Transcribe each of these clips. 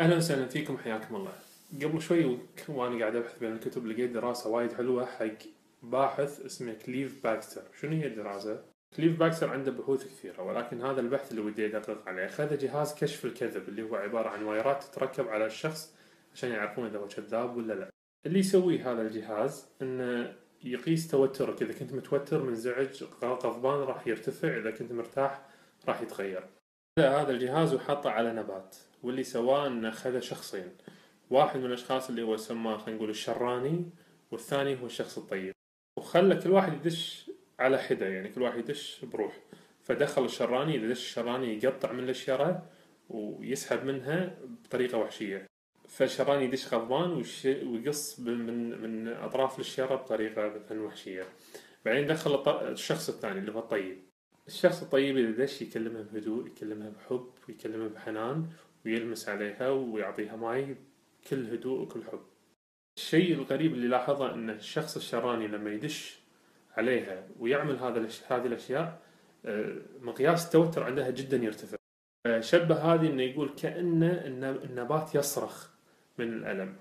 أهلا وسهلا فيكم حياكم الله. قبل شوي وأنا قاعد أبحث بين الكتب لقيت دراسة وايد حلوة حق باحث اسمه كليف باكستر. شنو هي الدراسة؟ كليف باكستر عنده بحوث كثيرة ولكن هذا البحث اللي ودي أدقق عليه. أخذ جهاز كشف الكذب اللي هو عبارة عن وايرات تتركب على الشخص عشان يعرفون إذا هو كذاب ولا لا. اللي يسويه هذا الجهاز إنه يقيس توترك إذا كنت متوتر منزعج غضبان راح يرتفع. إذا كنت مرتاح راح يتغير. هذا الجهاز وحطه على نبات واللي سواه إنه خذ شخصين. واحد من الأشخاص اللي هو سماه خلينا نقول الشراني والثاني هو الشخص الطيب. وخلى كل واحد يدش على حدة يعني كل واحد يدش بروح. فدخل الشراني إذا دش الشراني يقطع من الشيره ويسحب منها بطريقة وحشية. فالشراني يدش غضبان ويقص من من أطراف الشيره بطريقة مثلا وحشية. بعدين دخل الشخص الثاني اللي هو الطيب. الشخص الطيب إذا دش يكلمها بهدوء يكلمها بحب ويكلمها بحنان ويلمس عليها ويعطيها ماي كل هدوء وكل حب. الشيء الغريب اللي لاحظه أن الشخص الشراني لما يدش عليها ويعمل هذا هذه الأشياء آه، مقياس التوتر عندها جدا يرتفع. شبه هذه إنه يقول كأن النبات يصرخ من الألم.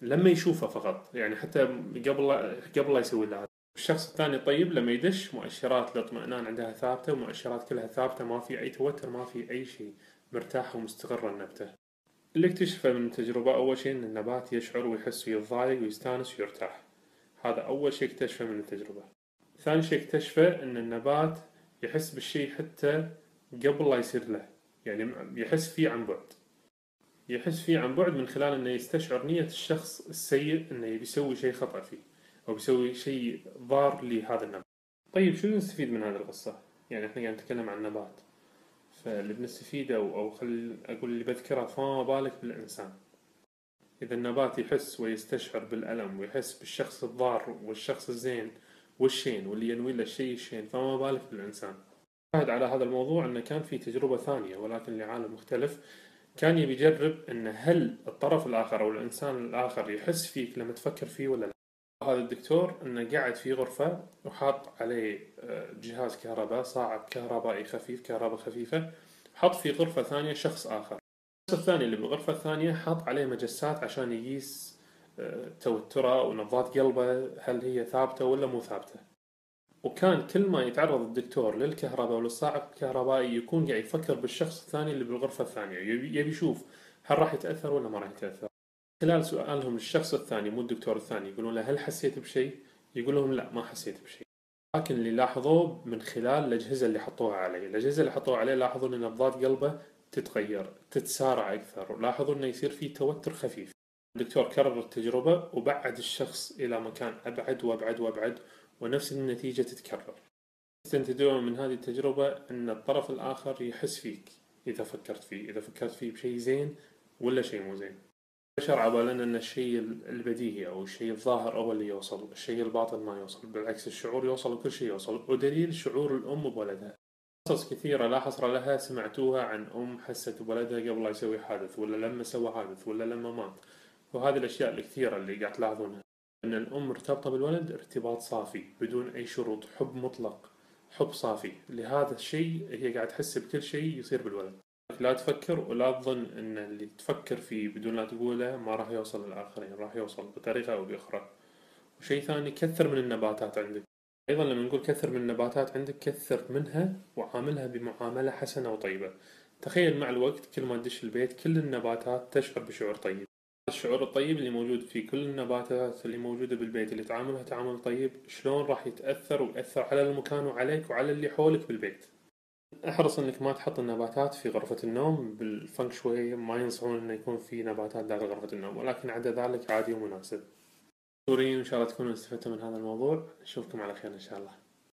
لما يشوفه فقط. يعني حتى قبل قبل لا يسوي له الشخص الثاني طيب لما يدش مؤشرات الاطمئنان عندها ثابتة ومؤشرات كلها ثابتة ما في أي توتر ما في أي شيء مرتاح ومستقرة النبتة اللي اكتشفه من التجربة أول شيء أن النبات يشعر ويحس ويتضايق ويستانس ويرتاح. هذا أول شيء اكتشفه من التجربة. ثاني شيء اكتشفه أن النبات يحس بالشيء حتى قبل لا يصير له. يعني يحس فيه عن بعد. يحس فيه عن بعد من خلال أنه يستشعر نية الشخص السيء أنه يبي يسوي شيء خطأ فيه. أو بيسوي شيء ضار لهذا النبات. طيب شو نستفيد من هذه القصة؟ يعني إحنا قاعد نتكلم عن نبات فاللي بنستفيده أو, أو خل أقول اللي بذكره فما بالك بالإنسان. إذا النبات يحس ويستشعر بالألم ويحس بالشخص الضار والشخص الزين والشين واللي ينوي له الشيء الشين فما بالك بالإنسان. شاهد على هذا الموضوع أنه كان في تجربة ثانية ولكن لعالم مختلف. كان يبي يجرب أن هل الطرف الآخر أو الإنسان الآخر يحس فيك لما تفكر فيه ولا لا؟ هذا الدكتور إنه قاعد في غرفة وحاط عليه آه، جهاز كهرباء صاعد كهربائي خفيف كهرباء خفيفة حط في غرفة ثانية شخص آخر. الشخص الثاني اللي بالغرفة الثانية حط عليه مجسات عشان يقيس آه، توتره ونبضات قلبه هل هي ثابتة ولا مو ثابتة. وكان كل ما يتعرض الدكتور للكهرباء وللصاعق الكهربائي يكون قاعد يفكر بالشخص الثاني اللي بالغرفة الثانية. يبي يشوف هل راح يتأثر ولا ما راح يتأثر. خلال سؤالهم للشخص الثاني مو الدكتور الثاني يقولون له هل حسيت بشيء؟ يقول لهم لا ما حسيت بشيء. لكن اللي لاحظوه من خلال الأجهزة اللي حطوها عليه. الأجهزة اللي حطوها عليه لاحظوا أن نبضات قلبه تتغير تتسارع أكثر لاحظوا أنه يصير فيه توتر خفيف. الدكتور كرر التجربة وبعد الشخص إلى مكان أبعد وأبعد وأبعد ونفس النتيجة تتكرر. استنتجوا من هذه التجربة أن الطرف الآخر يحس فيك إذا فكرت فيه. إذا فكرت فيه بشيء زين ولا شيء مو زين. بشر عبالنا أن الشيء البديهي أو الشيء الظاهر هو اللي يوصل الشيء الباطن ما يوصل بالعكس الشعور يوصل وكل شيء يوصل ودليل شعور الأم بولدها. قصص كثيرة لا حصر لها سمعتوها عن أم حست بولدها قبل لا يسوي حادث ولا لما سوى حادث ولا لما مات. وهذه الأشياء الكثيرة اللي قاعد تلاحظونها. أن الأم مرتبطة بالولد ارتباط صافي بدون أي شروط حب مطلق حب صافي. لهذا الشيء هي قاعد تحس بكل شيء يصير بالولد. لا تفكر ولا تظن إن اللي تفكر فيه بدون لا تقوله ما راح يوصل للآخرين راح يوصل بطريقة أو بأخرى. وشيء ثاني كثر من النباتات عندك. أيضا لما نقول كثر من النباتات عندك كثر منها وعاملها بمعاملة حسنة وطيبة. تخيل مع الوقت كل ما تدش البيت كل النباتات تشعر بشعور طيب. الشعور الطيب اللي موجود في كل النباتات اللي موجودة بالبيت اللي تعاملها تعامل طيب شلون راح يتأثر ويأثر على المكان وعليك وعلى اللي حولك بالبيت؟ أحرص إنك ما تحط النباتات في غرفة النوم بالفنك شوي ما ينصحون إنه يكون في نباتات داخل غرفة النوم ولكن عدا ذلك عادي ومناسب. إن شاء الله تكونوا استفدتوا من هذا الموضوع نشوفكم على خير إن شاء الله